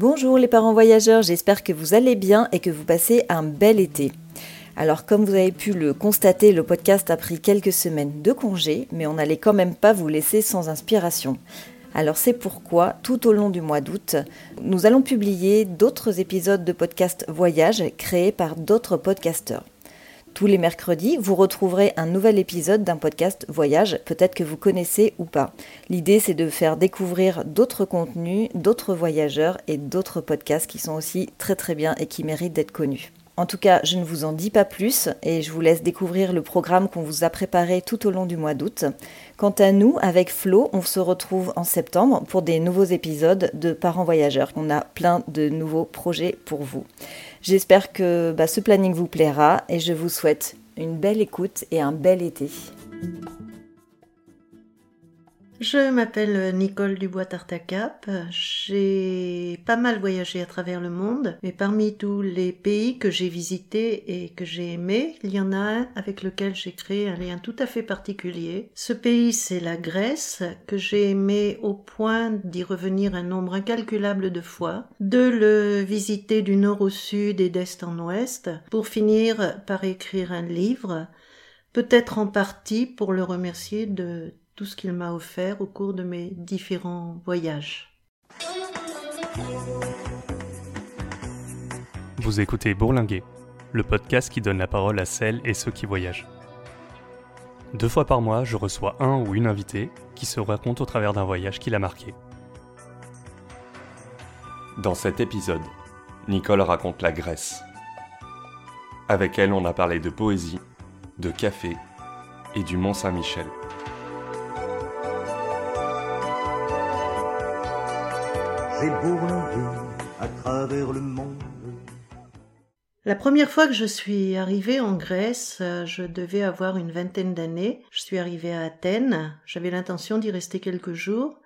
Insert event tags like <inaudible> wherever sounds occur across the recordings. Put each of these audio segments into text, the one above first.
Bonjour les parents voyageurs, j'espère que vous allez bien et que vous passez un bel été. Alors comme vous avez pu le constater, le podcast a pris quelques semaines de congé, mais on n'allait quand même pas vous laisser sans inspiration. Alors c'est pourquoi, tout au long du mois d'août, nous allons publier d'autres épisodes de podcast voyage créés par d'autres podcasteurs. Tous les mercredis, vous retrouverez un nouvel épisode d'un podcast voyage, peut-être que vous connaissez ou pas. L'idée, c'est de faire découvrir d'autres contenus, d'autres voyageurs et d'autres podcasts qui sont aussi très très bien et qui méritent d'être connus. En tout cas, je ne vous en dis pas plus et je vous laisse découvrir le programme qu'on vous a préparé tout au long du mois d'août. Quant à nous, avec Flo, on se retrouve en septembre pour des nouveaux épisodes de Parents Voyageurs. On a plein de nouveaux projets pour vous. J'espère que bah, ce planning vous plaira et je vous souhaite une belle écoute et un bel été. Je m'appelle Nicole Dubois-Tartacap. J'ai pas mal voyagé à travers le monde, mais parmi tous les pays que j'ai visités et que j'ai aimés, il y en a un avec lequel j'ai créé un lien tout à fait particulier. Ce pays, c'est la Grèce, que j'ai aimé au point d'y revenir un nombre incalculable de fois, de le visiter du nord au sud et d'est en ouest, pour finir par écrire un livre, peut-être en partie pour le remercier de tout ce qu'il m'a offert au cours de mes différents voyages. Vous écoutez Bourlinguer, le podcast qui donne la parole à celles et ceux qui voyagent. Deux fois par mois, je reçois un ou une invitée qui se raconte au travers d'un voyage qui l'a marqué. Dans cet épisode, Nicole raconte la Grèce. Avec elle, on a parlé de poésie, de café et du Mont Saint-Michel. La première fois que je suis arrivée en Grèce, je devais avoir une vingtaine d'années. Je suis arrivée à Athènes. J'avais l'intention d'y rester quelques jours.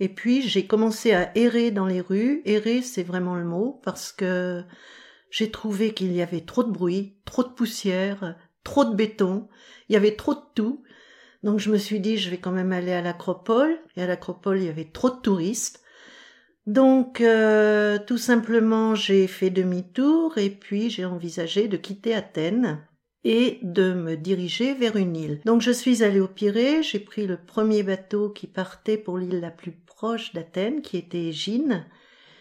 Et puis j'ai commencé à errer dans les rues. Errer, c'est vraiment le mot, parce que j'ai trouvé qu'il y avait trop de bruit, trop de poussière, trop de béton. Il y avait trop de tout. Donc je me suis dit, je vais quand même aller à l'Acropole. Et à l'Acropole, il y avait trop de touristes. Donc, euh, tout simplement, j'ai fait demi-tour et puis j'ai envisagé de quitter Athènes et de me diriger vers une île. Donc, je suis allée au Pirée, j'ai pris le premier bateau qui partait pour l'île la plus proche d'Athènes, qui était Égine.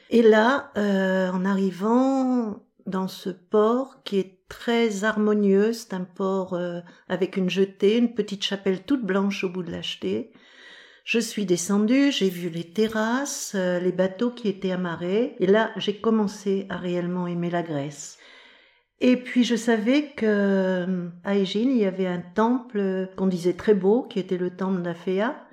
Et là, euh, en arrivant dans ce port qui est très harmonieux, c'est un port euh, avec une jetée, une petite chapelle toute blanche au bout de la jetée, je suis descendue, j'ai vu les terrasses, euh, les bateaux qui étaient amarrés, et là j'ai commencé à réellement aimer la Grèce. Et puis je savais que euh, à Égine, il y avait un temple qu'on disait très beau, qui était le temple d'Aphéa.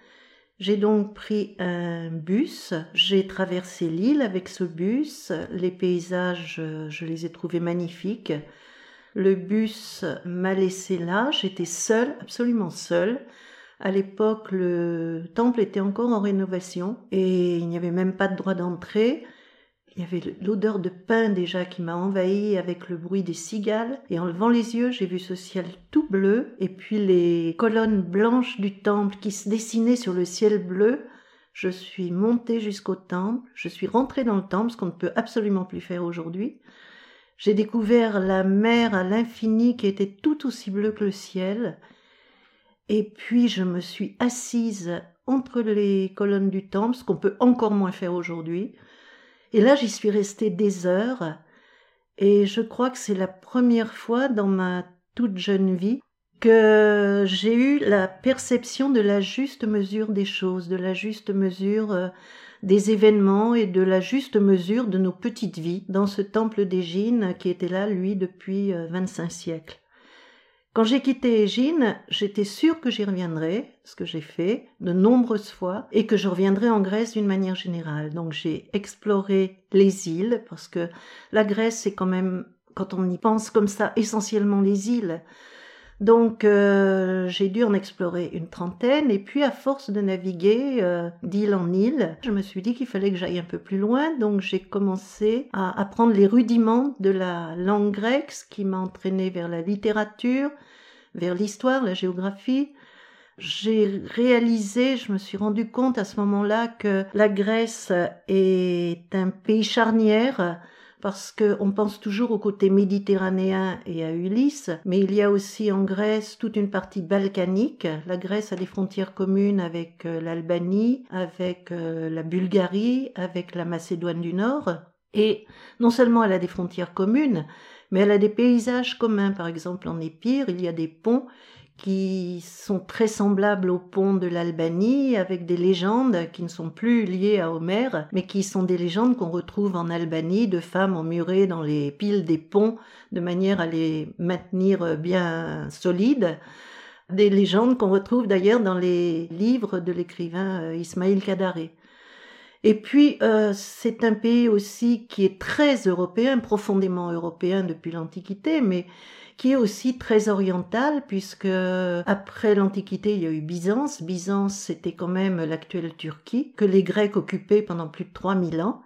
J'ai donc pris un bus, j'ai traversé l'île avec ce bus, les paysages, euh, je les ai trouvés magnifiques. Le bus m'a laissé là, j'étais seule, absolument seule. À l'époque, le temple était encore en rénovation et il n'y avait même pas de droit d'entrée. Il y avait l'odeur de pain déjà qui m'a envahi avec le bruit des cigales. Et en levant les yeux, j'ai vu ce ciel tout bleu et puis les colonnes blanches du temple qui se dessinaient sur le ciel bleu. Je suis montée jusqu'au temple, je suis rentrée dans le temple, ce qu'on ne peut absolument plus faire aujourd'hui. J'ai découvert la mer à l'infini qui était tout aussi bleue que le ciel. Et puis je me suis assise entre les colonnes du temple, ce qu'on peut encore moins faire aujourd'hui. Et là, j'y suis restée des heures. Et je crois que c'est la première fois dans ma toute jeune vie que j'ai eu la perception de la juste mesure des choses, de la juste mesure euh, des événements et de la juste mesure de nos petites vies dans ce temple d'Égine qui était là, lui, depuis 25 euh, siècles. Quand j'ai quitté Égine, j'étais sûre que j'y reviendrais, ce que j'ai fait de nombreuses fois, et que je reviendrais en Grèce d'une manière générale. Donc j'ai exploré les îles, parce que la Grèce, c'est quand même, quand on y pense comme ça, essentiellement les îles. Donc euh, j'ai dû en explorer une trentaine et puis à force de naviguer euh, d'île en île, je me suis dit qu'il fallait que j'aille un peu plus loin. Donc j'ai commencé à apprendre les rudiments de la langue grecque, ce qui m'a entraîné vers la littérature, vers l'histoire, la géographie, j'ai réalisé, je me suis rendu compte à ce moment-là que la Grèce est un pays charnière parce qu'on pense toujours au côté méditerranéen et à Ulysse, mais il y a aussi en Grèce toute une partie balkanique. La Grèce a des frontières communes avec euh, l'Albanie, avec euh, la Bulgarie, avec la Macédoine du Nord. Et non seulement elle a des frontières communes, mais elle a des paysages communs. Par exemple, en Épire, il y a des ponts qui sont très semblables aux ponts de l'Albanie, avec des légendes qui ne sont plus liées à Homère, mais qui sont des légendes qu'on retrouve en Albanie, de femmes emmurées dans les piles des ponts, de manière à les maintenir bien solides. Des légendes qu'on retrouve d'ailleurs dans les livres de l'écrivain euh, Ismail Kadaré. Et puis, euh, c'est un pays aussi qui est très européen, profondément européen depuis l'Antiquité, mais qui est aussi très oriental puisque après l'Antiquité, il y a eu Byzance. Byzance, c'était quand même l'actuelle Turquie que les Grecs occupaient pendant plus de 3000 ans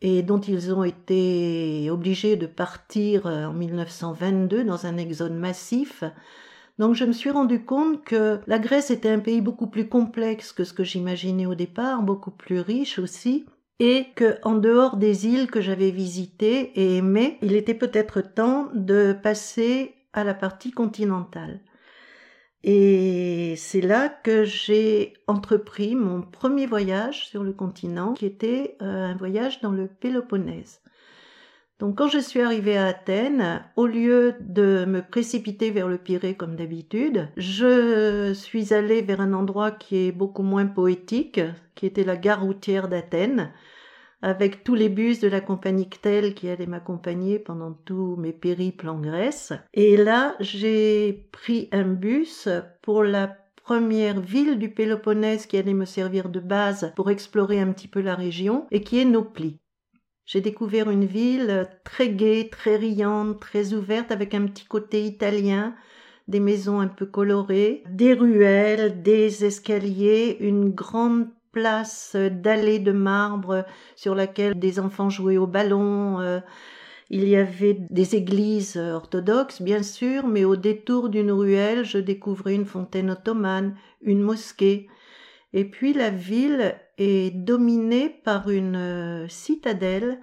et dont ils ont été obligés de partir euh, en 1922 dans un exode massif. Donc je me suis rendu compte que la Grèce était un pays beaucoup plus complexe que ce que j'imaginais au départ, beaucoup plus riche aussi, et que en dehors des îles que j'avais visitées et aimées, il était peut-être temps de passer à la partie continentale. Et c'est là que j'ai entrepris mon premier voyage sur le continent, qui était euh, un voyage dans le Péloponnèse. Donc quand je suis arrivée à Athènes, au lieu de me précipiter vers le Pirée comme d'habitude, je suis allée vers un endroit qui est beaucoup moins poétique, qui était la gare routière d'Athènes, avec tous les bus de la compagnie Ctel qui allaient m'accompagner pendant tous mes périples en Grèce. Et là, j'ai pris un bus pour la première ville du Péloponnèse qui allait me servir de base pour explorer un petit peu la région et qui est Nopli. J'ai découvert une ville très gaie, très riante, très ouverte, avec un petit côté italien, des maisons un peu colorées, des ruelles, des escaliers, une grande place d'allées de marbre sur laquelle des enfants jouaient au ballon. Euh, il y avait des églises orthodoxes, bien sûr, mais au détour d'une ruelle, je découvrais une fontaine ottomane, une mosquée. Et puis la ville est dominée par une euh, citadelle.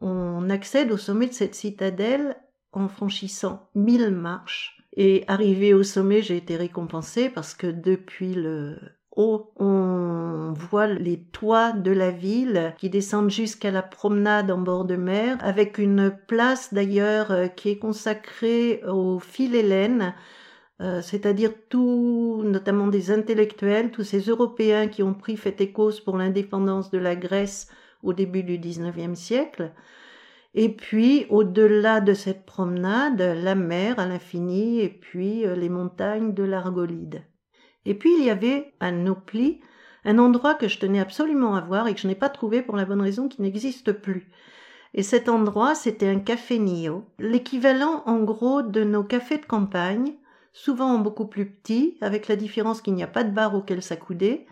On accède au sommet de cette citadelle en franchissant mille marches. Et arrivé au sommet, j'ai été récompensée parce que depuis le haut, on voit les toits de la ville qui descendent jusqu'à la promenade en bord de mer, avec une place d'ailleurs euh, qui est consacrée au Hélène, euh, c'est-à-dire tous, notamment des intellectuels, tous ces Européens qui ont pris fait et cause pour l'indépendance de la Grèce au début du XIXe siècle. Et puis, au-delà de cette promenade, la mer à l'infini et puis euh, les montagnes de l'Argolide. Et puis, il y avait à Nopli un endroit que je tenais absolument à voir et que je n'ai pas trouvé pour la bonne raison qu'il n'existe plus. Et cet endroit, c'était un café Nio, l'équivalent en gros de nos cafés de campagne, souvent beaucoup plus petits, avec la différence qu'il n'y a pas de bar auquel s'accouder,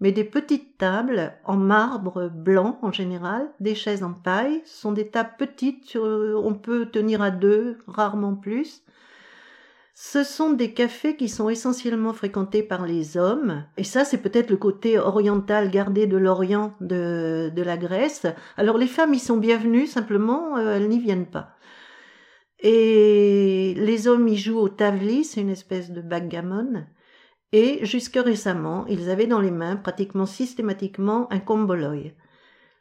mais des petites tables en marbre blanc en général, des chaises en paille, ce sont des tables petites, on peut tenir à deux, rarement plus. Ce sont des cafés qui sont essentiellement fréquentés par les hommes, et ça c'est peut-être le côté oriental gardé de l'Orient de, de la Grèce. Alors les femmes y sont bienvenues, simplement euh, elles n'y viennent pas. Et les hommes y jouent au tavli, c'est une espèce de backgammon. Et jusque récemment, ils avaient dans les mains pratiquement systématiquement un komboloi.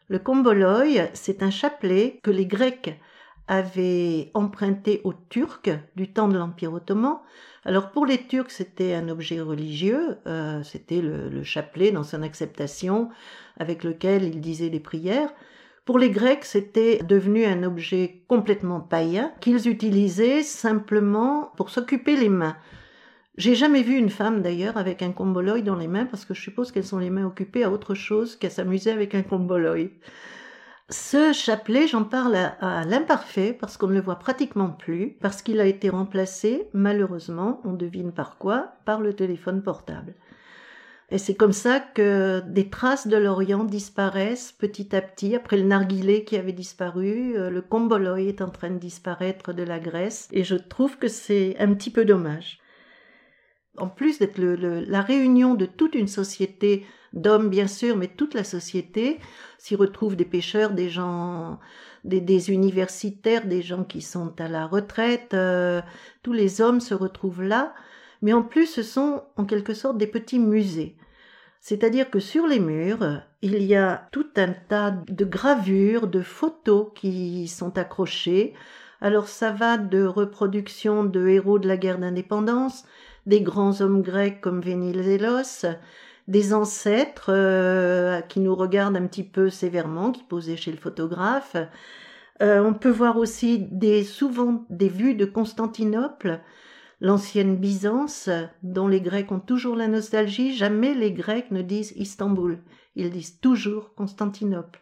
Le komboloi, c'est un chapelet que les Grecs avaient emprunté aux Turcs du temps de l'Empire ottoman. Alors pour les Turcs, c'était un objet religieux, euh, c'était le, le, chapelet dans son acceptation avec lequel ils disaient des prières. Pour les Grecs, c'était devenu un objet complètement païen qu'ils utilisaient simplement pour s'occuper les mains. J'ai jamais vu une femme d'ailleurs avec un comboloi dans les mains parce que je suppose qu'elles sont les mains occupées à autre chose qu'à s'amuser avec un comboloi. Ce chapelet, j'en parle à, l'imparfait parce qu'on ne le voit pratiquement plus, parce qu'il a été remplacé, malheureusement, on devine par quoi, par le téléphone portable. Et c'est comme ça que des traces de l'Orient disparaissent petit à petit. Après le narguilé qui avait disparu, euh, le comboloi est en train de disparaître de la Grèce. Et je trouve que c'est un petit peu dommage. en plus d'être la réunion de toute une société d'hommes bien sûr, mais toute la société s'y retrouve des pêcheurs, des gens, des, universitaires, des gens qui sont à la retraite. Euh, tous les hommes se retrouvent là, mais en plus ce sont en quelque sorte des petits musées. C'est-à-dire que sur les murs, il y a tout un tas de gravures, de photos qui sont accrochées. Alors ça va de reproductions de héros de la guerre d'indépendance, des grands hommes grecs comme Vénizélos, des ancêtres euh, qui nous regardent un petit peu sévèrement, qui posaient chez le photographe. Euh, on peut voir aussi des, souvent des vues de Constantinople, l'ancienne Byzance, dont les Grecs ont toujours la nostalgie. Jamais les Grecs ne disent Istanbul, ils disent toujours Constantinople.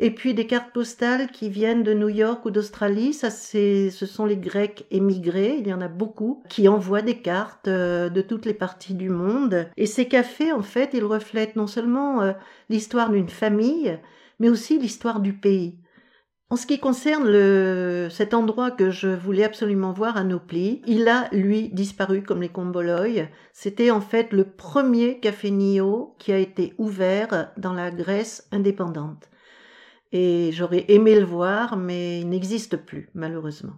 Et puis des cartes postales qui viennent de New York ou d'Australie, ça c'est, ce sont les Grecs émigrés, il y en a beaucoup, qui envoient des cartes euh, de toutes les parties du monde. Et ces cafés, en fait, ils reflètent non seulement euh, l'histoire d'une famille, mais aussi l'histoire du pays. En ce qui concerne cet endroit que je voulais absolument voir à Nopli, il a, lui, disparu comme les Comboloï. C'était en fait le premier café Nio qui a été ouvert dans la Grèce indépendante et j'aurais aimé le voir, mais il n'existe plus, malheureusement.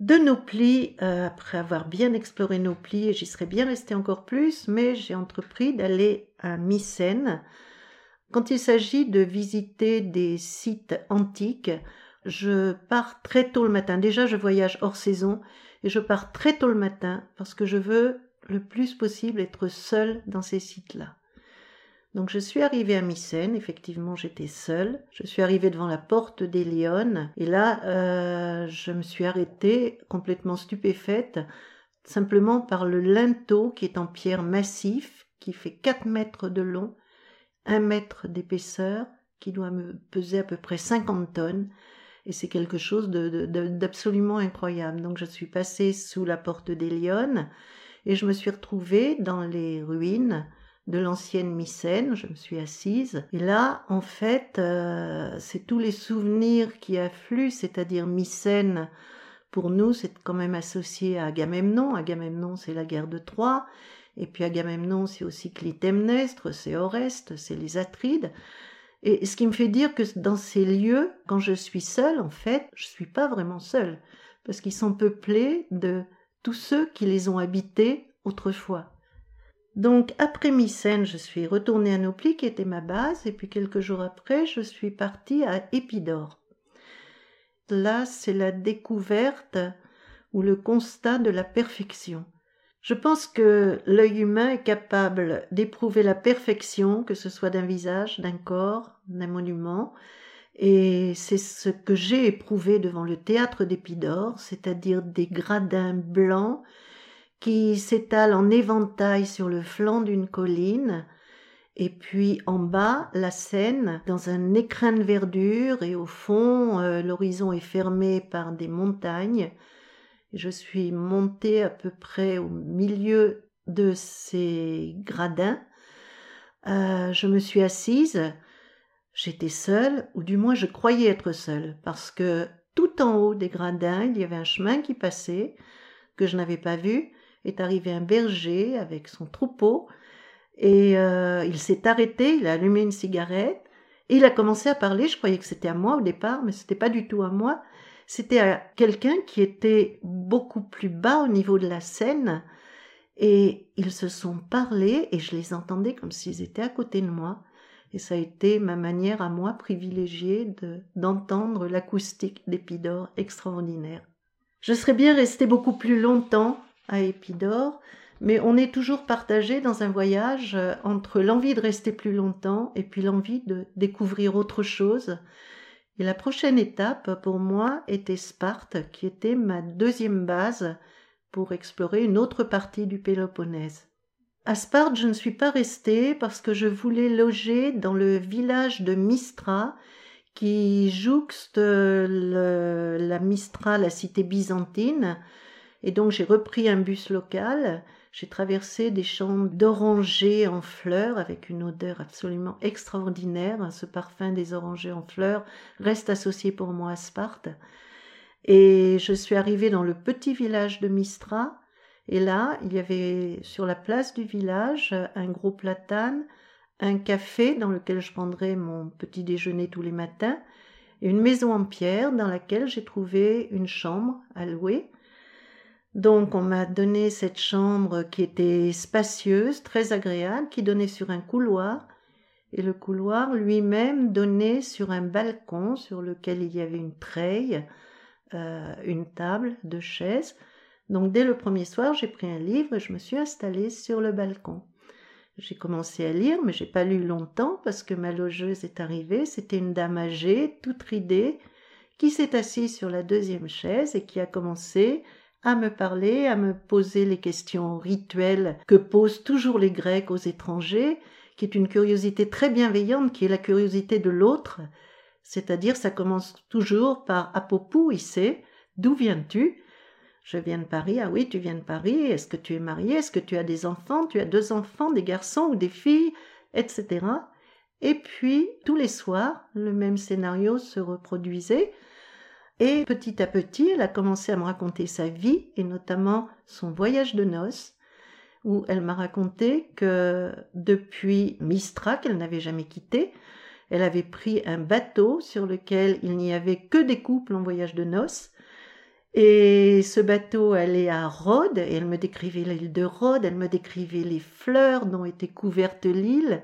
De Nopli, euh, après avoir bien exploré Nopli, et j'y serais bien resté encore plus, mais j'ai entrepris d'aller à Mycène. Quand il s'agit de visiter des sites antiques, je pars très tôt le matin. Déjà, je voyage hors saison et je pars très tôt le matin parce que je veux le plus possible être seule dans ces sites-là. Donc je suis arrivée à Mycène, effectivement j'étais seule. Je suis arrivée devant la porte des Lyonnes et là euh, je me suis arrêtée complètement stupéfaite simplement par le linteau qui est en pierre massif, qui fait 4 mètres de long, 1 mètre d'épaisseur, qui doit me peser à peu près 50 tonnes. Et c'est quelque chose d'absolument incroyable. Donc je suis passée sous la porte des Lyonnes et je me suis retrouvée dans les ruines de l'ancienne Mycène, je me suis assise. Et là, en fait, euh, c'est tous les souvenirs qui affluent, c'est-à-dire Mycène, pour nous, c'est quand même associé à Agamemnon. Agamemnon, c'est la guerre de Troie. Et puis Agamemnon, c'est aussi Clytemnestre, c'est Oreste, c'est les Atrides. Et ce qui me fait dire que dans ces lieux, quand je suis seule, en fait, je suis pas vraiment seule. Parce qu'ils sont peuplés de tous ceux qui les ont habités autrefois. Donc après Mycène, je suis retournée à Nopli qui était ma base et puis quelques jours après, je suis partie à Épidore. Là, c'est la découverte ou le constat de la perfection. Je pense que l'œil humain est capable d'éprouver la perfection, que ce soit d'un visage, d'un corps, d'un monument, et c'est ce que j'ai éprouvé devant le théâtre d'Épidore, c'est-à-dire des gradins blancs qui s'étale en éventail sur le flanc d'une colline, et puis en bas, la Seine, dans un écrin de verdure, et au fond, euh, l'horizon est fermé par des montagnes. Je suis montée à peu près au milieu de ces gradins. Euh, je me suis assise. J'étais seule, ou du moins je croyais être seule, parce que tout en haut des gradins, il y avait un chemin qui passait, que je n'avais pas vu, est arrivé un berger avec son troupeau et euh, il s'est arrêté, il a allumé une cigarette et il a commencé à parler. Je croyais que c'était à moi au départ, mais c'était pas du tout à moi. C'était à quelqu'un qui était beaucoup plus bas au niveau de la scène et ils se sont parlé et je les entendais comme s'ils étaient à côté de moi. Et ça a été ma manière à moi privilégiée de, d'entendre l'acoustique d'Épidore extraordinaire. Je serais bien restée beaucoup plus longtemps à Épidore, mais on est toujours partagé dans un voyage euh, entre l'envie de rester plus longtemps et puis l'envie de découvrir autre chose. Et la prochaine étape pour moi était Sparte, qui était ma deuxième base pour explorer une autre partie du Péloponnèse. À Sparte, je ne suis pas restée parce que je voulais loger dans le village de Mistra, qui jouxte la Mistra, la cité byzantine, et donc j'ai repris un bus local, j'ai traversé des champs d'orangers en fleurs avec une odeur absolument extraordinaire. Ce parfum des orangers en fleurs reste associé pour moi à Sparte. Et je suis arrivée dans le petit village de Mistra Et là, il y avait sur la place du village un gros platane, un café dans lequel je prendrais mon petit déjeuner tous les matins, et une maison en pierre dans laquelle j'ai trouvé une chambre à louer. Donc on m'a donné cette chambre qui était spacieuse, très agréable, qui donnait sur un couloir, et le couloir lui-même donnait sur un balcon sur lequel il y avait une treille, euh, une table, deux chaises. Donc dès le premier soir, j'ai pris un livre et je me suis installée sur le balcon. J'ai commencé à lire, mais j'ai pas lu longtemps parce que ma logeuse est arrivée. C'était une dame âgée, toute ridée, qui s'est assise sur la deuxième chaise et qui a commencé à me parler, à me poser les questions rituelles que posent toujours les Grecs aux étrangers, qui est une curiosité très bienveillante, qui est la curiosité de l'autre. C'est-à-dire, ça commence toujours par apopou, sait, d'où viens-tu? Je viens de Paris. Ah oui, tu viens de Paris. Est-ce que tu es marié? Est-ce que tu as des enfants? Tu as deux enfants, des garçons ou des filles Etc. Et puis, tous les soirs, le même scénario se reproduisait. Et petit à petit, elle a commencé à me raconter sa vie, et notamment son voyage de noces, où elle m'a raconté que depuis Mistra, qu'elle n'avait jamais quitté, elle avait pris un bateau sur lequel il n'y avait que des couples en voyage de noces, et ce bateau allait à Rhodes, et elle me décrivait l'île de Rhodes, elle me décrivait les fleurs dont était couverte l'île.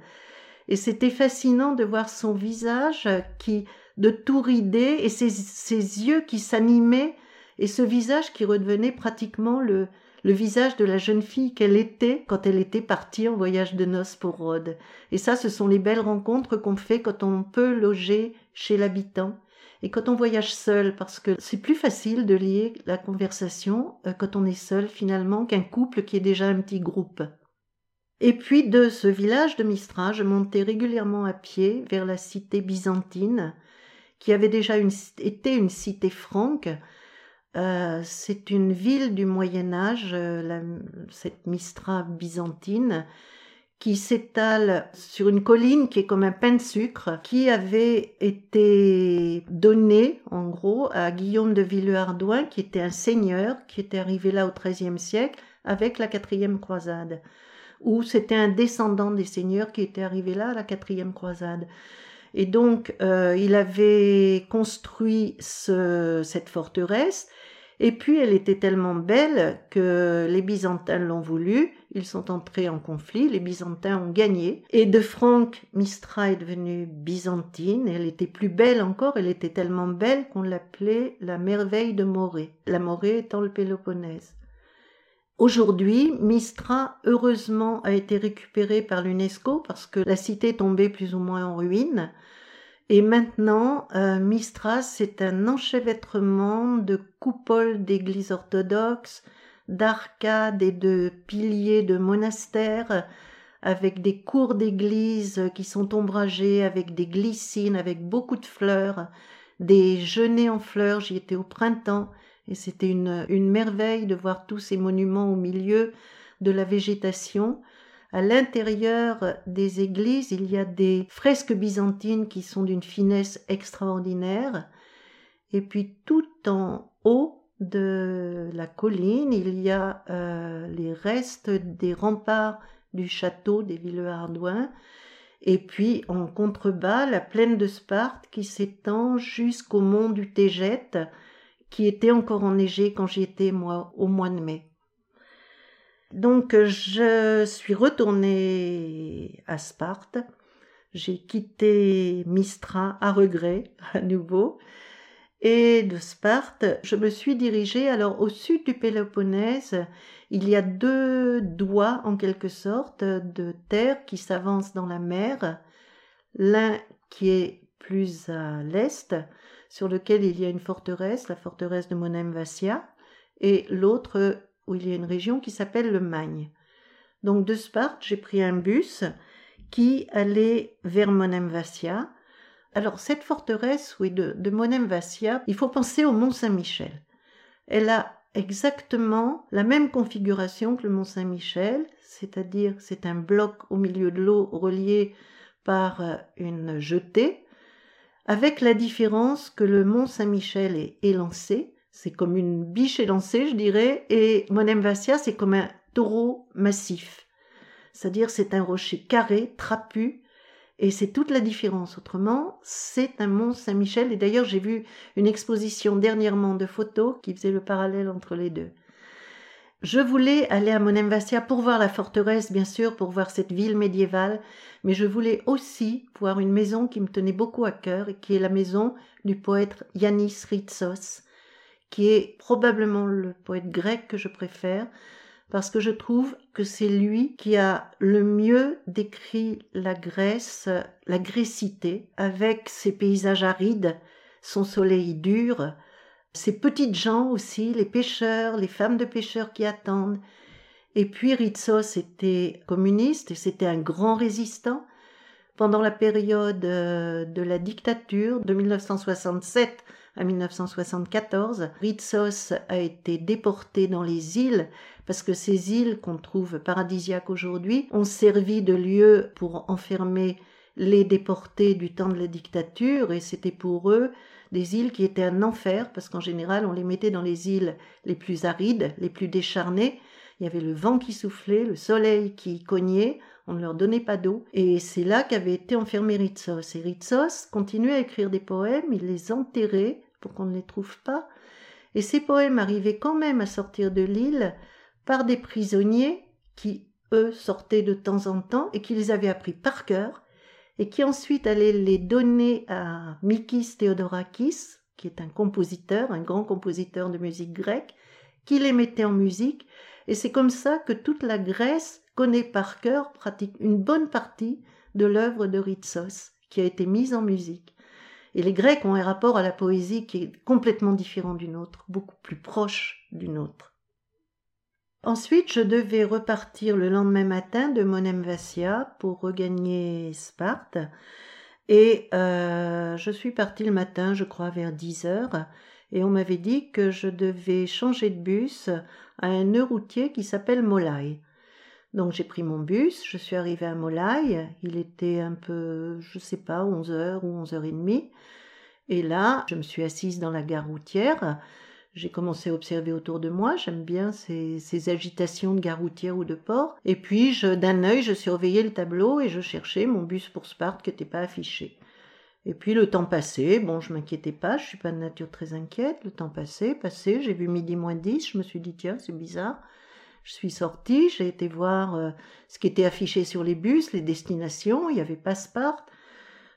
Et c'était fascinant de voir son visage qui, de tout ridé, et ses, ses yeux qui s'animaient, et ce visage qui redevenait pratiquement le, le visage de la jeune fille qu'elle était quand elle était partie en voyage de noces pour Rhodes. Et ça, ce sont les belles rencontres qu'on fait quand on peut loger chez l'habitant et quand on voyage seul, parce que c'est plus facile de lier la conversation euh, quand on est seul finalement qu'un couple qui est déjà un petit groupe. Et puis de ce village de Mistra, je montais régulièrement à pied vers la cité byzantine, qui avait déjà été une cité franque. Euh, c'est une ville du Moyen Âge, euh, cette Mistra byzantine, qui s'étale sur une colline qui est comme un pain de sucre, qui avait été donné, en gros, à Guillaume de Villehardouin, qui était un seigneur, qui était arrivé là au XIIIe siècle, avec la quatrième croisade, ou c'était un descendant des seigneurs qui était arrivé là à la quatrième croisade. Et donc, euh, il avait construit ce, cette forteresse, et puis elle était tellement belle que les Byzantins l'ont voulu, ils sont entrés en conflit, les Byzantins ont gagné, et de Franck, Mistra est devenue byzantine, elle était plus belle encore, elle était tellement belle qu'on l'appelait la merveille de Morée, la Morée étant le Péloponnèse. Aujourd'hui, Mistra, heureusement, a été récupérée par l'UNESCO parce que la cité tombée plus ou moins en ruine. Et maintenant, euh, Mistras, c'est un enchevêtrement de coupoles d'églises orthodoxes, d'arcades et de piliers de monastères, avec des cours d'église qui sont ombragés, avec des glycines, avec beaucoup de fleurs, des genêts en fleurs. J'y étais au printemps et c'était une, merveille de voir tous ces monuments au milieu de la végétation. À l'intérieur des églises, il y a des fresques byzantines qui sont d'une finesse extraordinaire. Et puis tout en haut de la colline, il y a euh, les restes des remparts du château des Villehardouin. Et puis en contrebas, la plaine de Sparte qui s'étend jusqu'au mont du Tégète, qui était encore enneigé quand j'y étais moi au mois de mai. Donc je suis retournée à Sparte. J'ai quitté Mistra à regret à nouveau. Et de Sparte, je me suis dirigée alors au sud du Péloponnèse. Il y a deux doigts en quelque sorte de terre qui s'avancent dans la mer. L'un qui est plus à l'est, sur lequel il y a une forteresse, la forteresse de Monemvasia, et l'autre où il y a une région qui s'appelle le Magne. Donc de Sparte, j'ai pris un bus qui allait vers Monemvasia. Alors cette forteresse, oui, de, de Monemvasia, il faut penser au Mont Saint-Michel. Elle a exactement la même configuration que le Mont Saint-Michel, c'est-à-dire c'est un bloc au milieu de l'eau relié par euh, une jetée, avec la différence que le Mont Saint-Michel est élancé, C'est comme une biche élancée, je dirais, et Monem Vassia, c'est comme un taureau massif. C'est-à-dire, c'est un rocher carré, trapu, et c'est toute la différence. Autrement, c'est un mont Saint-Michel. Et d'ailleurs, j'ai vu une exposition dernièrement de photos qui faisait le parallèle entre les deux. Je voulais aller à Monemvasia pour voir la forteresse, bien sûr, pour voir cette ville médiévale, mais je voulais aussi voir une maison qui me tenait beaucoup à cœur et qui est la maison du poète Yanis Ritsos, qui est probablement le poète grec que je préfère, parce que je trouve que c'est lui qui a le mieux décrit la Grèce, la grécité, avec ses paysages arides, son soleil dur, ses petites gens aussi, les pêcheurs, les femmes de pêcheurs qui attendent. Et puis Ritsos était communiste et c'était un grand résistant. Pendant la période euh, de la dictature de 1967 à 1974, Ritsos a été déporté dans les îles parce que ces îles qu'on trouve paradisiaques aujourd'hui ont servi de lieu pour enfermer les déportés du temps de la dictature et c'était pour eux des îles qui étaient un enfer parce qu'en général on les mettait dans les îles les plus arides, les plus décharnées. Il y avait le vent qui soufflait, le soleil qui cognait, on ne leur donnait pas d'eau. Et c'est là qu'avait été enfermé Ritsos. Et Ritsos continuait à écrire des poèmes, il les enterrait pour qu'on ne les trouve pas. Et ces poèmes arrivaient quand même à sortir de l'île par des prisonniers qui, eux, sortaient de temps en temps et qui les avaient appris par cœur et qui ensuite allaient les donner à Mikis Theodorakis, qui est un compositeur, un grand compositeur de musique grecque, qui les mettait en musique. Et c'est comme ça que toute la Grèce connaît par cœur pratique une bonne partie de l'œuvre de Ritsos, qui a été mise en musique. Et les Grecs ont un rapport à la poésie qui est complètement différent d'une autre, beaucoup plus proche d'une autre. Ensuite, je devais repartir le lendemain matin de Monemvasia pour regagner Sparte. Et euh, je suis partie le matin, je crois, vers 10 heures. Et on m'avait dit que je devais changer de bus à un nœud routier qui s'appelle Molai. Donc j'ai pris mon bus, je suis arrivée à Molai, il était un peu, je sais pas, 11 heures ou 11 heures et demie. Et là, je me suis assise dans la gare routière j'ai commencé à observer autour de moi. J'aime bien ces, agitations de garoutière ou de port. Et puis, d'un œil, je surveillais le tableau et je cherchais mon bus pour Sparte qui n'était pas affiché. Et puis le temps passait, bon, je m'inquiétais pas, je suis pas de nature très inquiète. Le temps passait, passait, j'ai vu midi moins 10, je me suis dit, tiens, c'est bizarre. Je suis sortie, j'ai été voir euh, ce qui était affiché sur les bus, les destinations, il y avait pas Sparte.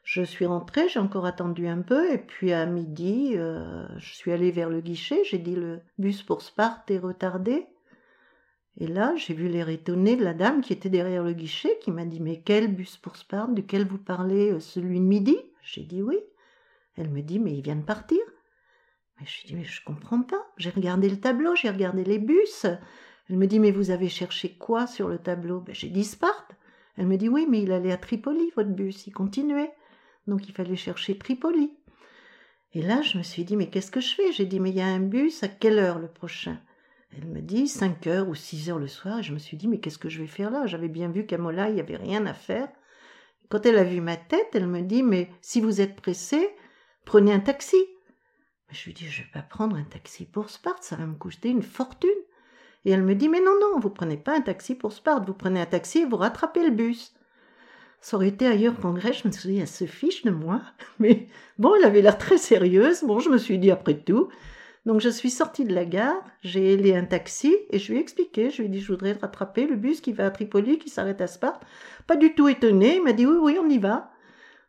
Je suis rentrée, j'ai encore attendu un peu, et puis à midi, euh, je suis allée vers le guichet, j'ai dit le bus pour Sparte est retardé. Et là, j'ai vu l'air étonné de la dame qui était derrière le guichet, qui m'a dit Mais quel bus pour Sparte Duquel vous parlez euh, Celui de midi? J'ai dit oui. Elle me dit Mais il vient de partir. Mais je lui dis Mais je comprends pas. J'ai regardé le tableau, j'ai regardé les bus. Elle me dit Mais vous avez cherché quoi sur le tableau? Ben, J'ai dit Sparte. Elle me dit Oui, mais il allait à Tripoli, votre bus, il continuait donc il fallait chercher Tripoli. Et là, je me suis dit, mais qu'est-ce que je fais? J'ai dit, mais il y a un bus, à quelle heure le prochain? Elle me dit 5 heures ou 6 heures le soir, et je me suis dit, mais qu'est-ce que je vais faire là? J'avais bien vu qu'à Mola, il n'y avait rien à faire. Quand elle a vu ma tête, elle me dit, mais si vous êtes pressé, prenez un taxi. Je lui dis, je ne vais pas prendre un taxi pour Sparte, ça va me coûter une fortune. Et elle me dit, mais non, non, vous prenez pas un taxi pour Sparte, vous prenez un taxi et vous rattrapez le bus. Ça aurait été ailleurs qu'en Grèce, je me suis dit, elle se fiche de moi. <laughs> Mais bon, elle avait l'air très sérieuse. Bon, je me suis dit, après tout. Donc, je suis sortie de la gare, j'ai ailé un taxi et je lui ai expliqué. Je lui ai dit, je voudrais rattraper le bus qui va à Tripoli, qui s'arrête à Sparte. Pas du tout étonné. Il m'a dit, oui, oui, on y va.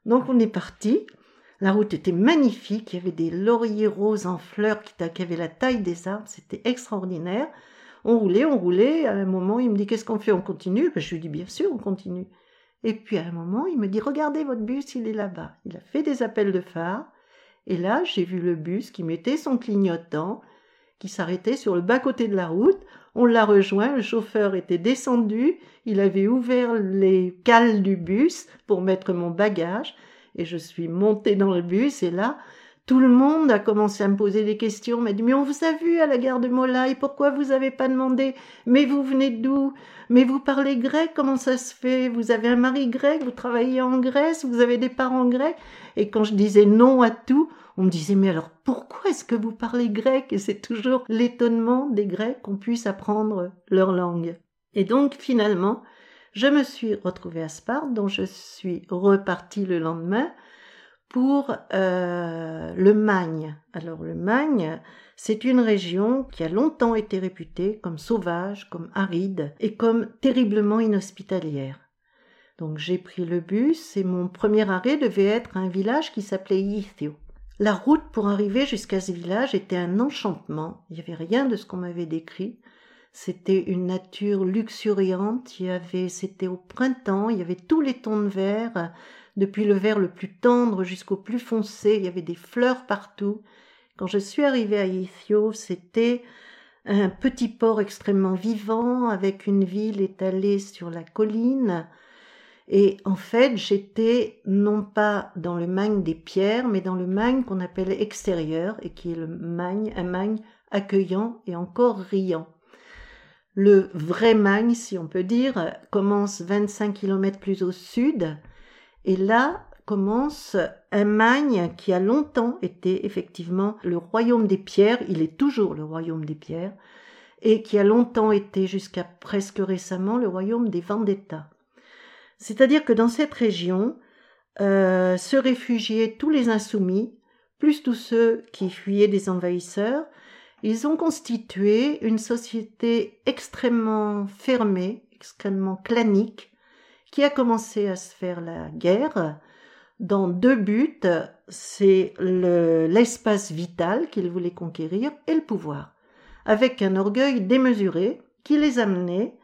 Donc, on est parti. La route était magnifique. Il y avait des lauriers roses en fleurs qui, avaient la taille des arbres. C'était extraordinaire. On roulait, on roulait. À un moment, il me dit, qu'est-ce qu'on fait? On continue? Ben, Je lui dis, bien sûr, on continue. Et puis à un moment, il me dit Regardez votre bus, il est là-bas. Il a fait des appels de phare. Et là, j'ai vu le bus qui mettait son clignotant, qui s'arrêtait sur le bas-côté de la route. On l'a rejoint, le chauffeur était descendu, il avait ouvert les cales du bus pour mettre mon bagage, et je suis montée dans le bus, et là, Tout le monde a commencé à me poser des questions, m'a dit mais on vous a vu à la gare de Molaï, pourquoi vous avez pas demandé? Mais vous venez d'où? Mais vous parlez grec, comment ça se fait? Vous avez un mari grec, vous travaillez en Grèce, vous avez des parents grecs? Et quand je disais non à tout, on me disait mais alors pourquoi est-ce que vous parlez grec? Et c'est toujours l'étonnement des Grecs qu'on puisse apprendre leur langue. Et donc finalement, je me suis retrouvée à Sparte, dont je suis repartie le lendemain pour euh, le Magne. Alors le Magne, c'est une région qui a longtemps été réputée comme sauvage, comme aride et comme terriblement inhospitalière. Donc j'ai pris le bus et mon premier arrêt devait être un village qui s'appelait Ithio. La route pour arriver jusqu'à ce village était un enchantement. Il n'y avait rien de ce qu'on m'avait décrit. C'était une nature luxuriante. Il y avait, c'était au printemps. Il y avait tous les tons de vert depuis le vert le plus tendre jusqu'au plus foncé, il y avait des fleurs partout. Quand je suis arrivée à Ithio, c'était un petit port extrêmement vivant avec une ville étalée sur la colline. Et en fait, j'étais non pas dans le magne des pierres, mais dans le magne qu'on appelle extérieur et qui est le magne, un magne accueillant et encore riant. Le vrai magne, si on peut dire, commence 25 km plus au sud et là commence un Magne qui a longtemps été effectivement le royaume des pierres, il est toujours le royaume des pierres, et qui a longtemps été jusqu'à presque récemment le royaume des Vendetta. C'est-à-dire que dans cette région euh, se réfugiaient tous les insoumis, plus tous ceux qui fuyaient des envahisseurs, ils ont constitué une société extrêmement fermée, extrêmement clanique, qui a commencé à se faire la guerre. Dans deux buts, c'est l'espace vital qu'il voulait conquérir et le pouvoir, avec un orgueil démesuré qui les amenait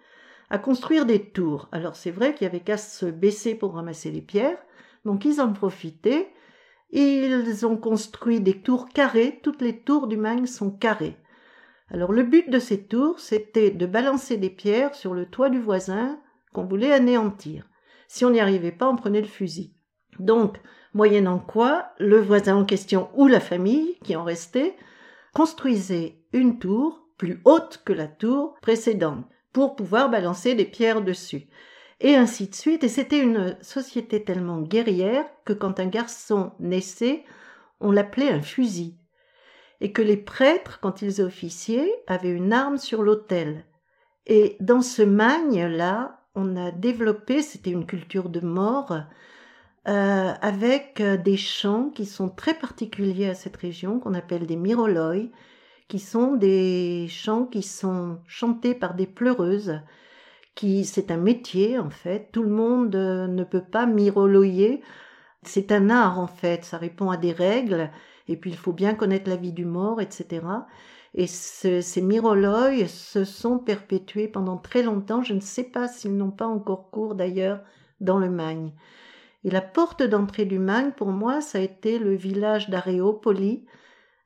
à construire des tours. Alors c'est vrai qu'il y avait qu'à se baisser pour ramasser les pierres, donc ils en profitaient, ils ont construit des tours carrées, toutes les tours du Magne sont carrées. Alors le but de ces tours, c'était de balancer des pierres sur le toit du voisin qu'on voulait anéantir. Si on n'y arrivait pas, on prenait le fusil. Donc, moyennant quoi, le voisin en question ou la famille qui en restait construisait une tour plus haute que la tour précédente pour pouvoir balancer des pierres dessus. Et ainsi de suite. Et c'était une société tellement guerrière que quand un garçon naissait, on l'appelait un fusil. Et que les prêtres, quand ils officiaient, avaient une arme sur l'autel. Et dans ce magne-là, on a développé, c'était une culture de mort, euh, avec euh, des chants qui sont très particuliers à cette région, qu'on appelle des miroloi, qui sont des chants qui sont chantés par des pleureuses, qui c'est un métier en fait. Tout le monde euh, ne peut pas miroloyer. C'est un art en fait. Ça répond à des règles. Et puis il faut bien connaître la vie du mort, etc. Et ces miroloïs se sont perpétués pendant très longtemps. Je ne sais pas s'ils n'ont pas encore cours d'ailleurs dans le Magne. Et la porte d'entrée du Magne, pour moi, ça a été le village d'Aréopoli.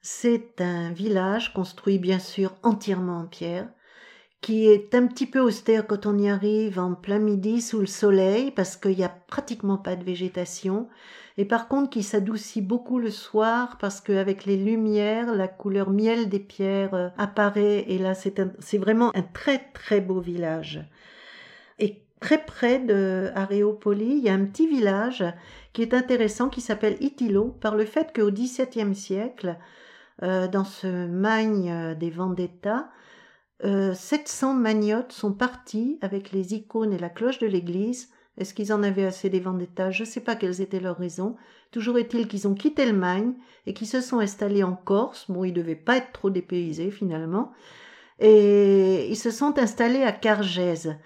C'est un village construit bien sûr entièrement en pierre, qui est un petit peu austère quand on y arrive en plein midi sous le soleil, parce qu'il n'y a pratiquement pas de végétation et par contre qui s'adoucit beaucoup le soir parce qu'avec les lumières, la couleur miel des pierres euh, apparaît et là c'est vraiment un très très beau village. Et très près de Areopoli, il y a un petit village qui est intéressant qui s'appelle Itilo par le fait qu'au XVIIe siècle, euh, dans ce magne des Vendetta, 700 euh, magnottes sont partis avec les icônes et la cloche de l'église est-ce qu'ils en avaient assez des vendettas? Je ne sais pas quelles étaient leurs raisons. Toujours est-il qu'ils ont quitté le Magne et qu'ils se sont installés en Corse. Bon, ils ne devaient pas être trop dépaysés finalement. Et ils se sont installés à Cargèse.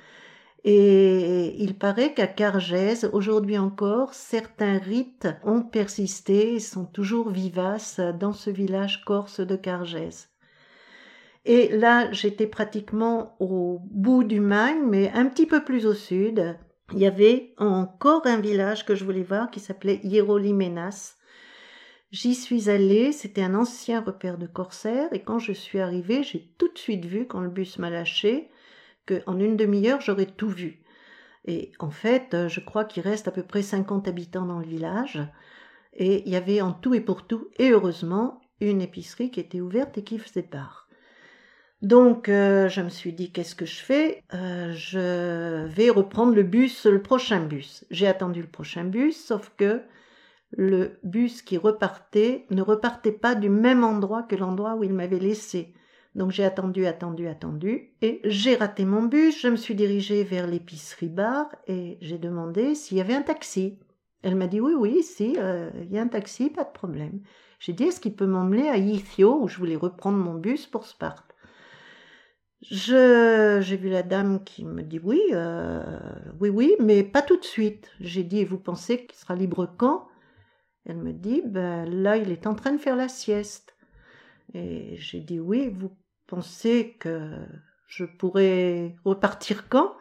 Et il paraît qu'à Cargèse, aujourd'hui encore, certains rites ont persisté et sont toujours vivaces dans ce village corse de Cargèse. Et là, j'étais pratiquement au bout du Magne, mais un petit peu plus au sud, il y avait encore un village que je voulais voir qui s'appelait Hierolimenas. J'y suis allée, c'était un ancien repère de corsaires, et quand je suis arrivée, j'ai tout de suite vu, quand le bus m'a lâché, qu'en une demi-heure, j'aurais tout vu. Et en fait, je crois qu'il reste à peu près 50 habitants dans le village. Et il y avait en tout et pour tout, et heureusement, une épicerie qui était ouverte et qui faisait part. Donc euh, je me suis dit qu'est-ce que je fais? Euh, Je vais reprendre le bus, le prochain bus. J'ai attendu le prochain bus, sauf que le bus qui repartait ne repartait pas du même endroit que l'endroit où il m'avait laissé. Donc j'ai attendu, attendu, attendu, et j'ai raté mon bus. Je me suis dirigée vers l'épicerie bar et j'ai demandé s'il y avait un taxi. Elle m'a dit oui, oui, si, euh, il y a un taxi, pas de problème. J'ai dit est-ce qu'il peut m'emmener à Ithio où je voulais reprendre mon bus pour Sparte? Je, j'ai vu la dame qui me dit oui, euh, oui, oui, mais pas tout de suite. J'ai dit, vous pensez qu'il sera libre quand? Elle me dit, ben là, il est en train de faire la sieste. Et j'ai dit, oui, vous pensez que je pourrais repartir quand?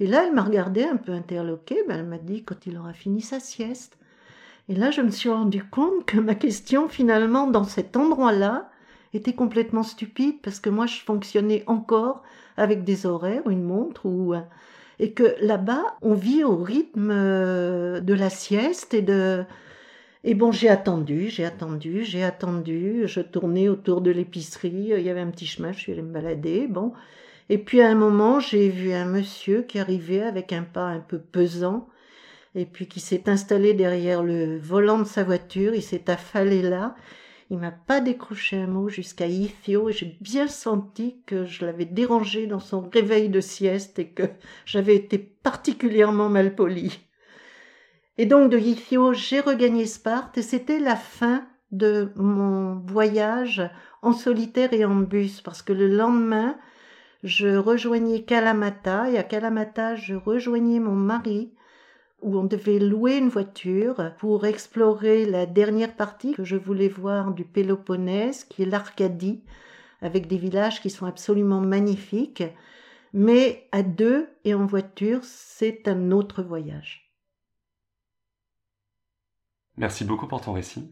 Et là, elle m'a regardé un peu interloquée, ben, elle m'a dit quand il aura fini sa sieste. Et là, je me suis rendu compte que ma question, finalement, dans cet endroit-là, était complètement stupide parce que moi je fonctionnais encore avec des horaires, une montre ou et que là-bas on vit au rythme euh, de la sieste et de et bon j'ai attendu, j'ai attendu, j'ai attendu, je tournais autour de l'épicerie, il y avait un petit chemin, je suis allée me balader, bon. Et puis à un moment j'ai vu un monsieur qui arrivait avec un pas un peu pesant et puis qui s'est installé derrière le volant de sa voiture, il s'est affalé là il m'a pas décroché un mot jusqu'à Ithio et j'ai bien senti que je l'avais dérangé dans son réveil de sieste et que j'avais été particulièrement mal poli. Et donc de Ithio, j'ai regagné Sparte et c'était la fin de mon voyage en solitaire et en bus parce que le lendemain, je rejoignais Kalamata et à Kalamata, je rejoignais mon mari où on devait louer une voiture pour explorer la dernière partie que je voulais voir du Péloponnèse, qui est l'Arcadie, avec des villages qui sont absolument magnifiques. Mais à deux et en voiture, c'est un autre voyage. Merci beaucoup pour ton récit.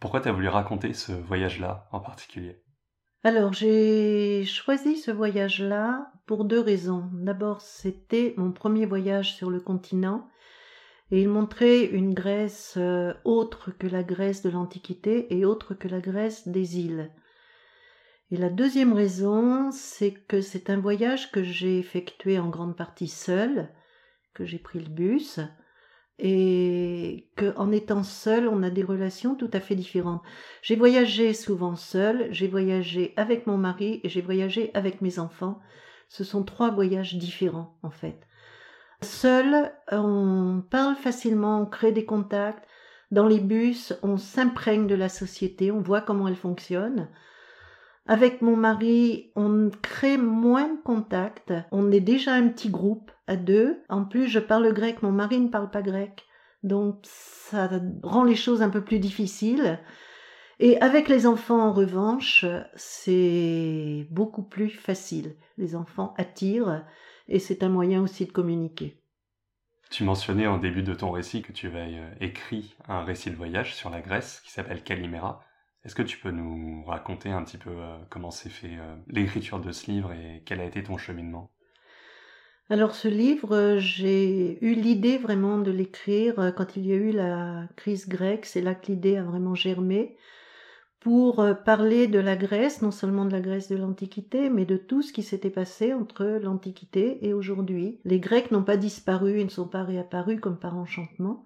Pourquoi tu as voulu raconter ce voyage-là en particulier? Alors, j'ai choisi ce voyage-là pour deux raisons. D'abord, c'était mon premier voyage sur le continent et il montrait une Grèce euh, autre que la Grèce de l'Antiquité et autre que la Grèce des îles. Et la deuxième raison, c'est que c'est un voyage que j'ai effectué en grande partie seul, que j'ai pris le bus, et que en étant seul, on a des relations tout à fait différentes. J'ai voyagé souvent seul, j'ai voyagé avec mon mari et j'ai voyagé avec mes enfants. Ce sont trois voyages différents en fait. Seul, on parle facilement, on crée des contacts. Dans les bus, on s'imprègne de la société, on voit comment elle fonctionne. Avec mon mari, on crée moins de contacts. On est déjà un petit groupe à deux. En plus, je parle grec, mon mari ne parle pas grec. Donc, ça rend les choses un peu plus difficiles. Et avec les enfants, en revanche, c'est beaucoup plus facile. Les enfants attirent et c'est un moyen aussi de communiquer. Tu mentionnais en début de ton récit que tu avais euh, écrit un récit de voyage sur la Grèce qui s'appelle Calimera. Est-ce que tu peux nous raconter un petit peu euh, comment s'est fait euh, l'écriture de ce livre et quel a été ton cheminement? Alors ce livre, j'ai eu l'idée vraiment de l'écrire quand il y a eu la crise grecque. C'est là que l'idée a vraiment germé pour euh, parler de la Grèce, non seulement de la Grèce de l'Antiquité, mais de tout ce qui s'était passé entre l'Antiquité et aujourd'hui. Les Grecs n'ont pas disparu, ils ne sont pas réapparus comme par enchantement.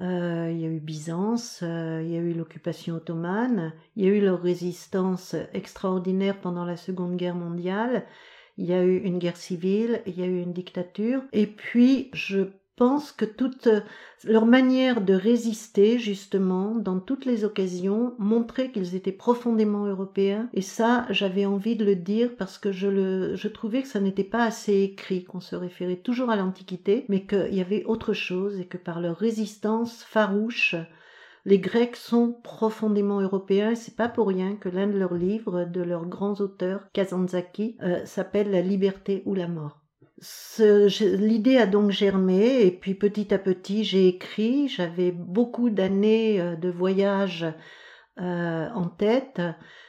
Euh, il y a eu Byzance, euh, il y a eu l'occupation ottomane, il y a eu leur résistance extraordinaire pendant la Seconde Guerre mondiale, il y a eu une guerre civile, il y a eu une dictature, et puis je pense que toute euh, leur manière de résister, justement, dans toutes les occasions, montrait qu'ils étaient profondément européens. Et ça, j'avais envie de le dire parce que je, le, je trouvais que ça n'était pas assez écrit, qu'on se référait toujours à l'Antiquité, mais qu'il y avait autre chose et que par leur résistance farouche, les Grecs sont profondément européens. C'est pas pour rien que l'un de leurs livres, de leurs grands auteurs, Kazantzaki, euh, s'appelle La liberté ou la mort. L'idée a donc germé et puis petit à petit j'ai écrit. J'avais beaucoup d'années euh, de voyage euh, en tête.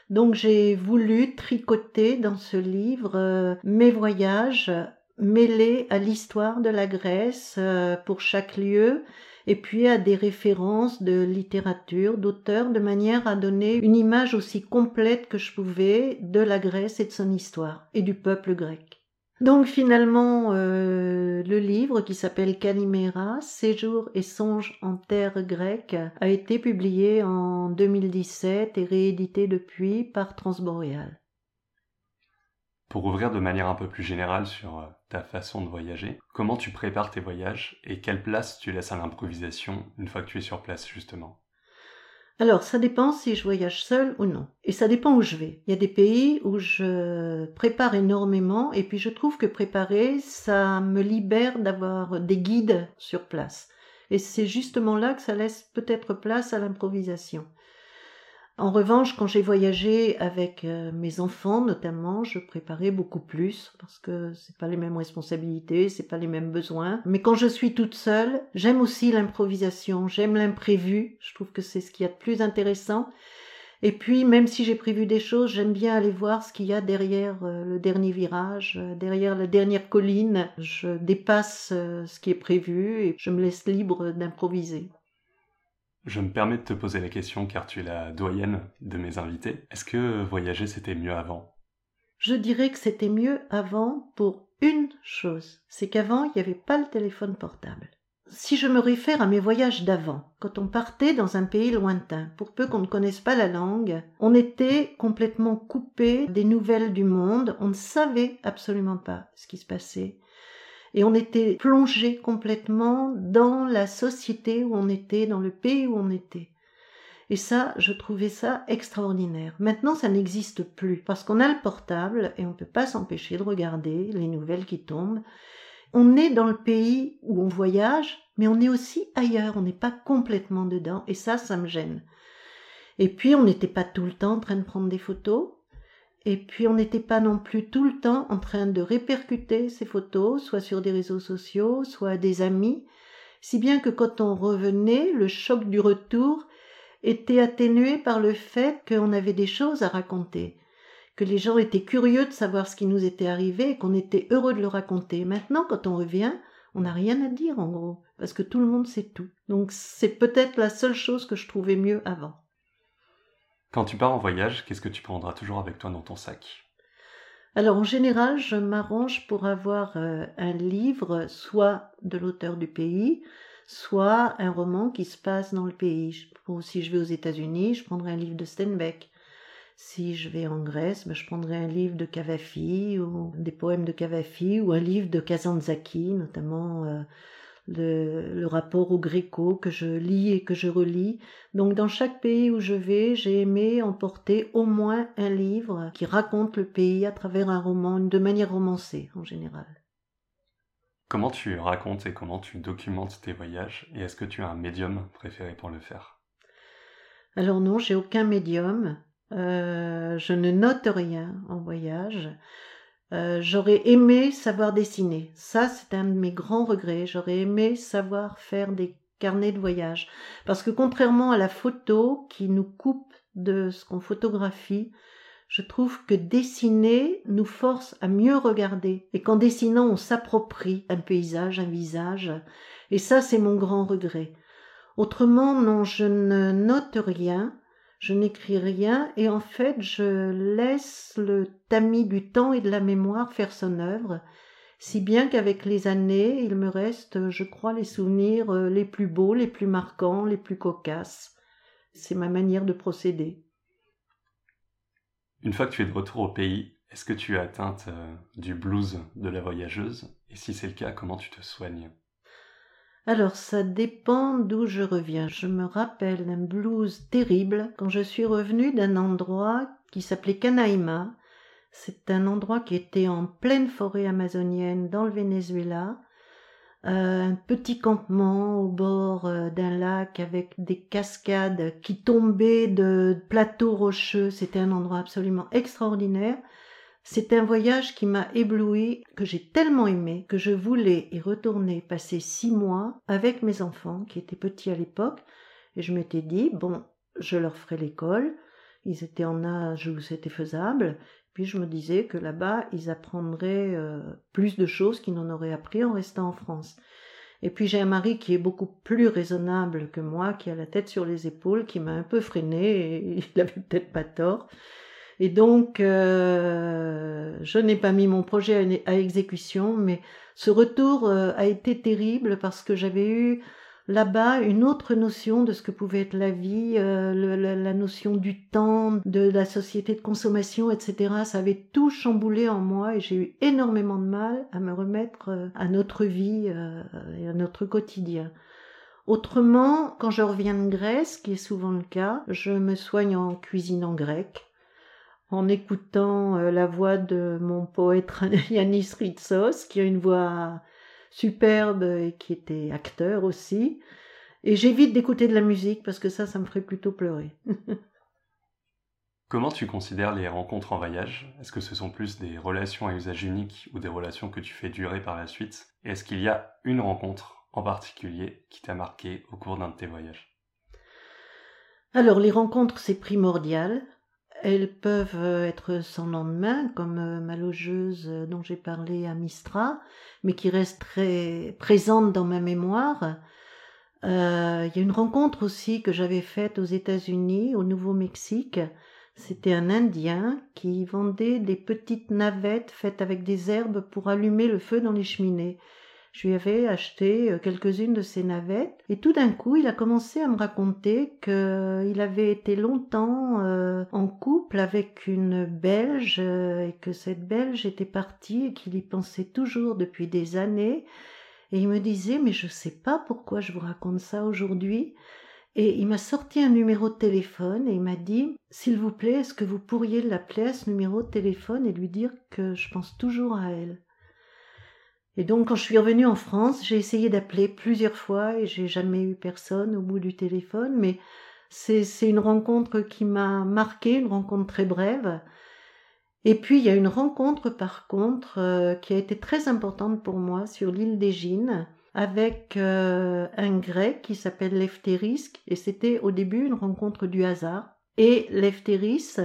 Donc j'ai voulu tricoter dans ce livre euh, mes voyages mêlés à l'histoire de la Grèce pour chaque lieu et puis à des références de littérature, d'auteurs, de manière à donner une image aussi complète que je pouvais de la Grèce et de son histoire, et du peuple grec. Donc finalement, euh, le livre qui s'appelle Calimera, Séjours et songes en terre grecque, a été publié en 2017 et réédité depuis par Transboréal. Pour ouvrir de manière un peu plus générale sur euh, ta façon de voyager, comment tu prépares tes voyages et quelle place tu laisses à l'improvisation une fois que tu es sur place justement? Alors, ça dépend si je voyage seul ou non. Et ça dépend où je vais. Il y a des pays où je prépare énormément et puis je trouve que préparer, ça me libère d'avoir des guides sur place. Et c'est justement là que ça laisse peut-être place à l'improvisation. En revanche, quand j'ai voyagé avec euh, mes enfants, notamment, je préparais beaucoup plus parce que c'est pas les mêmes responsabilités, c'est pas les mêmes besoins. Mais quand je suis toute seule, j'aime aussi l'improvisation, j'aime l'imprévu. Je trouve que c'est ce qu'il y a de plus intéressant. Et puis, même si j'ai prévu des choses, j'aime bien aller voir ce qu'il y a derrière euh, le dernier virage, euh, derrière la dernière colline. Je dépasse ce qui est prévu et je me laisse libre d'improviser. Je me permets de te poser la question car tu es la doyenne de mes invités. Est-ce que voyager c'était mieux avant? Je dirais que c'était mieux avant pour une chose, c'est qu'avant il n'y avait pas le téléphone portable. Si je me réfère à mes voyages d'avant, quand on partait dans un pays lointain, pour peu qu'on ne connaisse pas la langue, on était complètement coupé des nouvelles du monde, on ne savait absolument pas ce qui se passait et on était plongé complètement dans la société où on était, dans le pays où on était. Et ça, je trouvais ça extraordinaire. Maintenant, ça n'existe plus parce qu'on a le portable et on ne peut pas s'empêcher de regarder les nouvelles qui tombent. On est dans le pays où on voyage, mais on est aussi ailleurs, on n'est pas complètement dedans et ça, ça me gêne. Et puis, on n'était pas tout le temps en train de prendre des photos, et puis on n'était pas non plus tout le temps en train de répercuter ces photos, soit sur des réseaux sociaux, soit à des amis, si bien que quand on revenait, le choc du retour était atténué par le fait qu'on avait des choses à raconter, que les gens étaient curieux de savoir ce qui nous était arrivé et qu'on était heureux de le raconter. Maintenant, quand on revient, on n'a rien à dire en gros, parce que tout le monde sait tout. Donc c'est peut-être la seule chose que je trouvais mieux avant. Quand tu pars en voyage, qu'est-ce que tu prendras toujours avec toi dans ton sac? Alors en général, je m'arrange pour avoir euh, un livre, soit de l'auteur du pays, soit un roman qui se passe dans le pays. si je vais aux États-Unis, je prendrai un livre de Steinbeck. Si je vais en Grèce, ben, je prendrai un livre de Cavafi ou des poèmes de Cavafi ou un livre de Kazantzaki, notamment euh, le, rapport au gréco que je lis et que je relis. Donc dans chaque pays où je vais, j'ai aimé emporter au moins un livre qui raconte le pays à travers un roman, de manière romancée en général. Comment tu racontes et comment tu documentes tes voyages et est-ce que tu as un médium préféré pour le faire? Alors non, j'ai aucun médium. Euh, je ne note rien en voyage. Euh, j'aurais aimé savoir dessiner. Ça, c'est un de mes grands regrets. J'aurais aimé savoir faire des carnets de voyage. Parce que contrairement à la photo qui nous coupe de ce qu'on photographie, je trouve que dessiner nous force à mieux regarder. Et qu'en dessinant, on s'approprie un paysage, un visage. Et ça, c'est mon grand regret. Autrement, non, je ne note rien je n'écris rien et en fait je laisse le tamis du temps et de la mémoire faire son œuvre, si bien qu'avec les années il me reste, je crois, les souvenirs euh, les plus beaux, les plus marquants, les plus cocasses. C'est ma manière de procéder. Une fois que tu es de retour au pays, est-ce que tu es atteinte euh, du blues de la voyageuse? Et si c'est le cas, comment tu te soignes? Alors ça dépend d'où je reviens. Je me rappelle d'un blues terrible quand je suis revenue d'un endroit qui s'appelait Canaima. C'est un endroit qui était en pleine forêt amazonienne dans le Venezuela. Euh, un petit campement au bord euh, d'un lac avec des cascades qui tombaient de plateaux rocheux. C'était un endroit absolument extraordinaire. C'est un voyage qui m'a ébloui, que j'ai tellement aimé, que je voulais y retourner passer six mois avec mes enfants, qui étaient petits à l'époque, et je m'étais dit, bon, je leur ferai l'école, ils étaient en âge où c'était faisable, puis je me disais que là-bas, ils apprendraient euh, plus de choses qu'ils n'en auraient appris en restant en France. Et puis j'ai un mari qui est beaucoup plus raisonnable que moi, qui a la tête sur les épaules, qui m'a un peu freiné, et <laughs> il avait peut-être pas tort. Et donc, euh, je n'ai pas mis mon projet à, exécution, mais ce retour euh, a été terrible parce que j'avais eu là-bas une autre notion de ce que pouvait être la vie, euh, la, notion du temps, de la société de consommation, etc. Ça avait tout chamboulé en moi et j'ai eu énormément de mal à me remettre à notre vie et à notre quotidien. Autrement, quand je reviens de Grèce, qui est souvent le cas, je me soigne en cuisine en grec en écoutant euh, la voix de mon poète <laughs> Yanis Ritsos, qui a une voix superbe et qui était acteur aussi. Et j'évite d'écouter de la musique parce que ça, ça me ferait plutôt pleurer. <laughs> Comment tu considères les rencontres en voyage? Est-ce que ce sont plus des relations à usage unique ou des relations que tu fais durer par la suite? Et est-ce qu'il y a une rencontre en particulier qui t'a marqué au cours d'un de tes voyages? Alors les rencontres, c'est primordial. Elles peuvent euh, être sans lendemain, comme euh, ma logeuse euh, dont j'ai parlé à Mistra, mais qui reste très présente dans ma mémoire. Il y a une rencontre aussi que j'avais faite aux États-Unis, au Nouveau-Mexique. C'était un Indien qui vendait des petites navettes faites avec des herbes pour allumer le feu dans les cheminées. Je lui avais acheté euh, quelques-unes de ces navettes et tout d'un coup il a commencé à me raconter qu'il avait été longtemps euh, en couple avec une Belge euh, et que cette Belge était partie et qu'il y pensait toujours depuis des années. Et il me disait mais je sais pas pourquoi je vous raconte ça aujourd'hui. Et il m'a sorti un numéro de téléphone et il m'a dit S'il vous plaît, est-ce que vous pourriez l'appeler à ce numéro de téléphone et lui dire que je pense toujours à elle? Et donc, quand je suis revenue en France, j'ai essayé d'appeler plusieurs fois et j'ai jamais eu personne au bout du téléphone, mais c'est, une rencontre qui m'a marqué, une rencontre très brève. Et puis, il y a une rencontre, par contre, euh, qui a été très importante pour moi sur l'île d'Égine avec euh, un grec qui s'appelle Lefteris, et c'était au début une rencontre du hasard. Et Lefteris,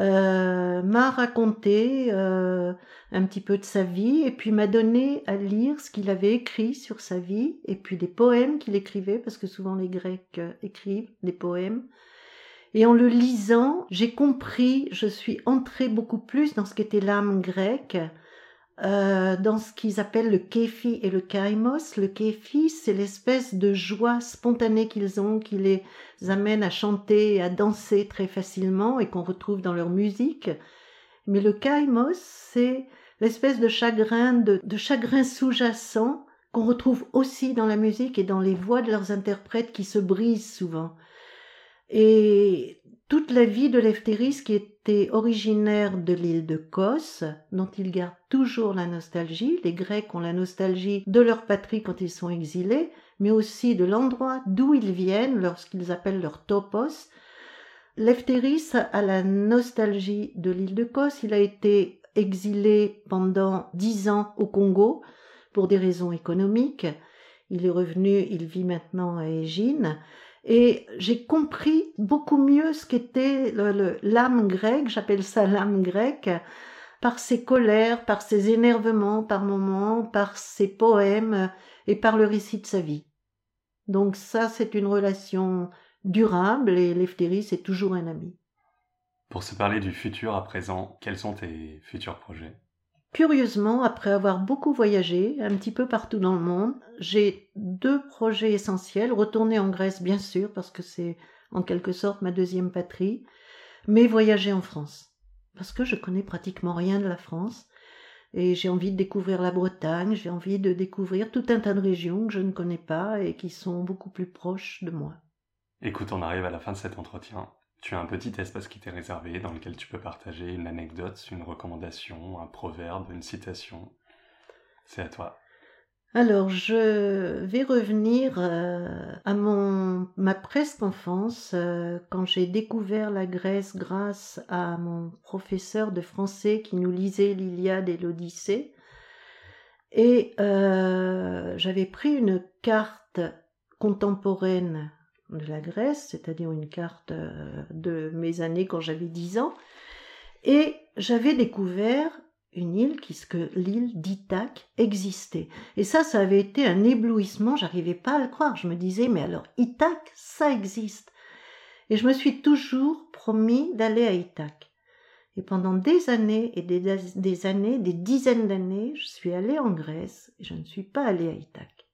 euh, m'a raconté euh, un petit peu de sa vie et puis m'a donné à lire ce qu'il avait écrit sur sa vie et puis des poèmes qu'il écrivait parce que souvent les Grecs euh, écrivent des poèmes. Et en le lisant, j'ai compris, je suis entrée beaucoup plus dans ce qu'était l'âme grecque, euh, dans ce qu'ils appellent le kéfi et le kaimos. Le kéfi, c'est l'espèce de joie spontanée qu'ils ont, qui les amène à chanter et à danser très facilement et qu'on retrouve dans leur musique. Mais le kaimos, c'est l'espèce de chagrin, de, de chagrin sous-jacent qu'on retrouve aussi dans la musique et dans les voix de leurs interprètes qui se brisent souvent. Et toute la vie de Leftéris, qui était originaire de l'île de Kos, dont il garde toujours la nostalgie. Les Grecs ont la nostalgie de leur patrie quand ils sont exilés, mais aussi de l'endroit d'où ils viennent lorsqu'ils appellent leur topos. Leftéris a la nostalgie de l'île de Kos. Il a été exilé pendant dix ans au Congo pour des raisons économiques. Il est revenu, il vit maintenant à Égine. Et j'ai compris beaucoup mieux ce qu'était l'âme grecque, j'appelle ça l'âme grecque, par ses colères, par ses énervements par moments, par ses poèmes et par le récit de sa vie. Donc ça, c'est une relation durable et Lefteris est toujours un ami. Pour se parler du futur à présent, quels sont tes futurs projets? Curieusement, après avoir beaucoup voyagé, un petit peu partout dans le monde, j'ai deux projets essentiels. Retourner en Grèce, bien sûr, parce que c'est en quelque sorte ma deuxième patrie, mais voyager en France. Parce que je connais pratiquement rien de la France. Et j'ai envie de découvrir la Bretagne, j'ai envie de découvrir tout un tas de régions que je ne connais pas et qui sont beaucoup plus proches de moi. Écoute, on arrive à la fin de cet entretien. Tu as un petit espace qui t'est réservé dans lequel tu peux partager une anecdote, une recommandation, un proverbe, une citation. C'est à toi. Alors, je vais revenir euh, à mon, ma presque enfance, euh, quand j'ai découvert la Grèce grâce à mon professeur de français qui nous lisait l'Iliade et l'Odyssée. Et euh, j'avais pris une carte contemporaine de la Grèce, c'est-à-dire une carte euh, de mes années quand j'avais 10 ans, et j'avais découvert une île, puisque l'île d'Ithaque existait. Et ça, ça avait été un éblouissement, j'arrivais pas à le croire. Je me disais, mais alors Ithaque, ça existe. Et je me suis toujours promis d'aller à Ithaque. Et pendant des années et des, années, des dizaines d'années, je suis allée en Grèce et je ne suis pas allée à Ithaque.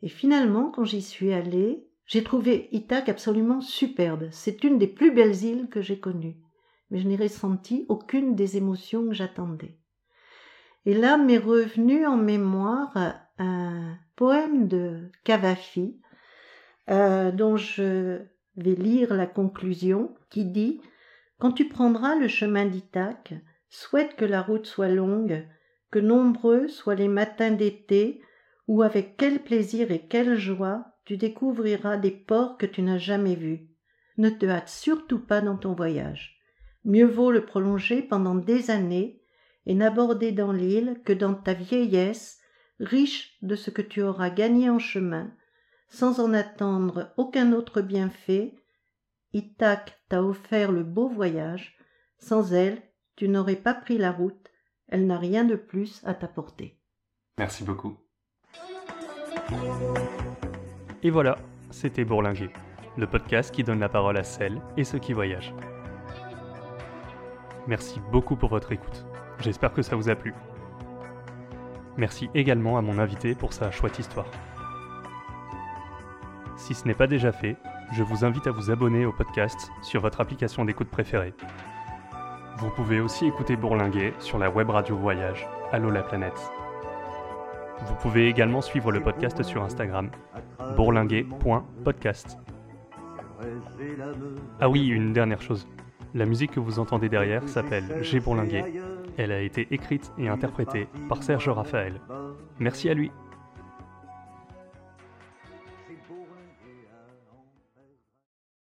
Et finalement, quand j'y suis allée, j'ai trouvé Ithaque absolument superbe. C'est une des plus belles îles que j'ai connues. Mais je n'ai ressenti aucune des émotions que j'attendais. Et là m'est revenu en mémoire un poème de Cavafi, euh, dont je vais lire la conclusion, qui dit quand tu prendras le chemin d'Ithaque, souhaite que la route soit longue, que nombreux soient les matins d'été où avec quel plaisir et quelle joie tu découvriras des ports que tu n'as jamais vus. Ne te hâte surtout pas dans ton voyage. Mieux vaut le prolonger pendant des années et n'aborder dans l'île que dans ta vieillesse, riche de ce que tu auras gagné en chemin, sans en attendre aucun autre bienfait Ithaque t'a offert le beau voyage. Sans elle, tu n'aurais pas pris la route. Elle n'a rien de plus à t'apporter. Merci beaucoup. Et voilà, c'était Bourlinguer, le podcast qui donne la parole à celles et ceux qui voyagent. Merci beaucoup pour votre écoute. J'espère que ça vous a plu. Merci également à mon invité pour sa chouette histoire. Si ce n'est pas déjà fait, je vous invite à vous abonner au podcast sur votre application d'écoute préférée. Vous pouvez aussi écouter Bourlinguer sur la web radio Voyage, Allo la planète. Vous pouvez également suivre le podcast sur Instagram, bourlinguer.podcast. Ah oui, une dernière chose. La musique que vous entendez derrière s'appelle J'ai Bourlinguer. Elle a été écrite et interprétée par Serge Raphaël. Merci à lui.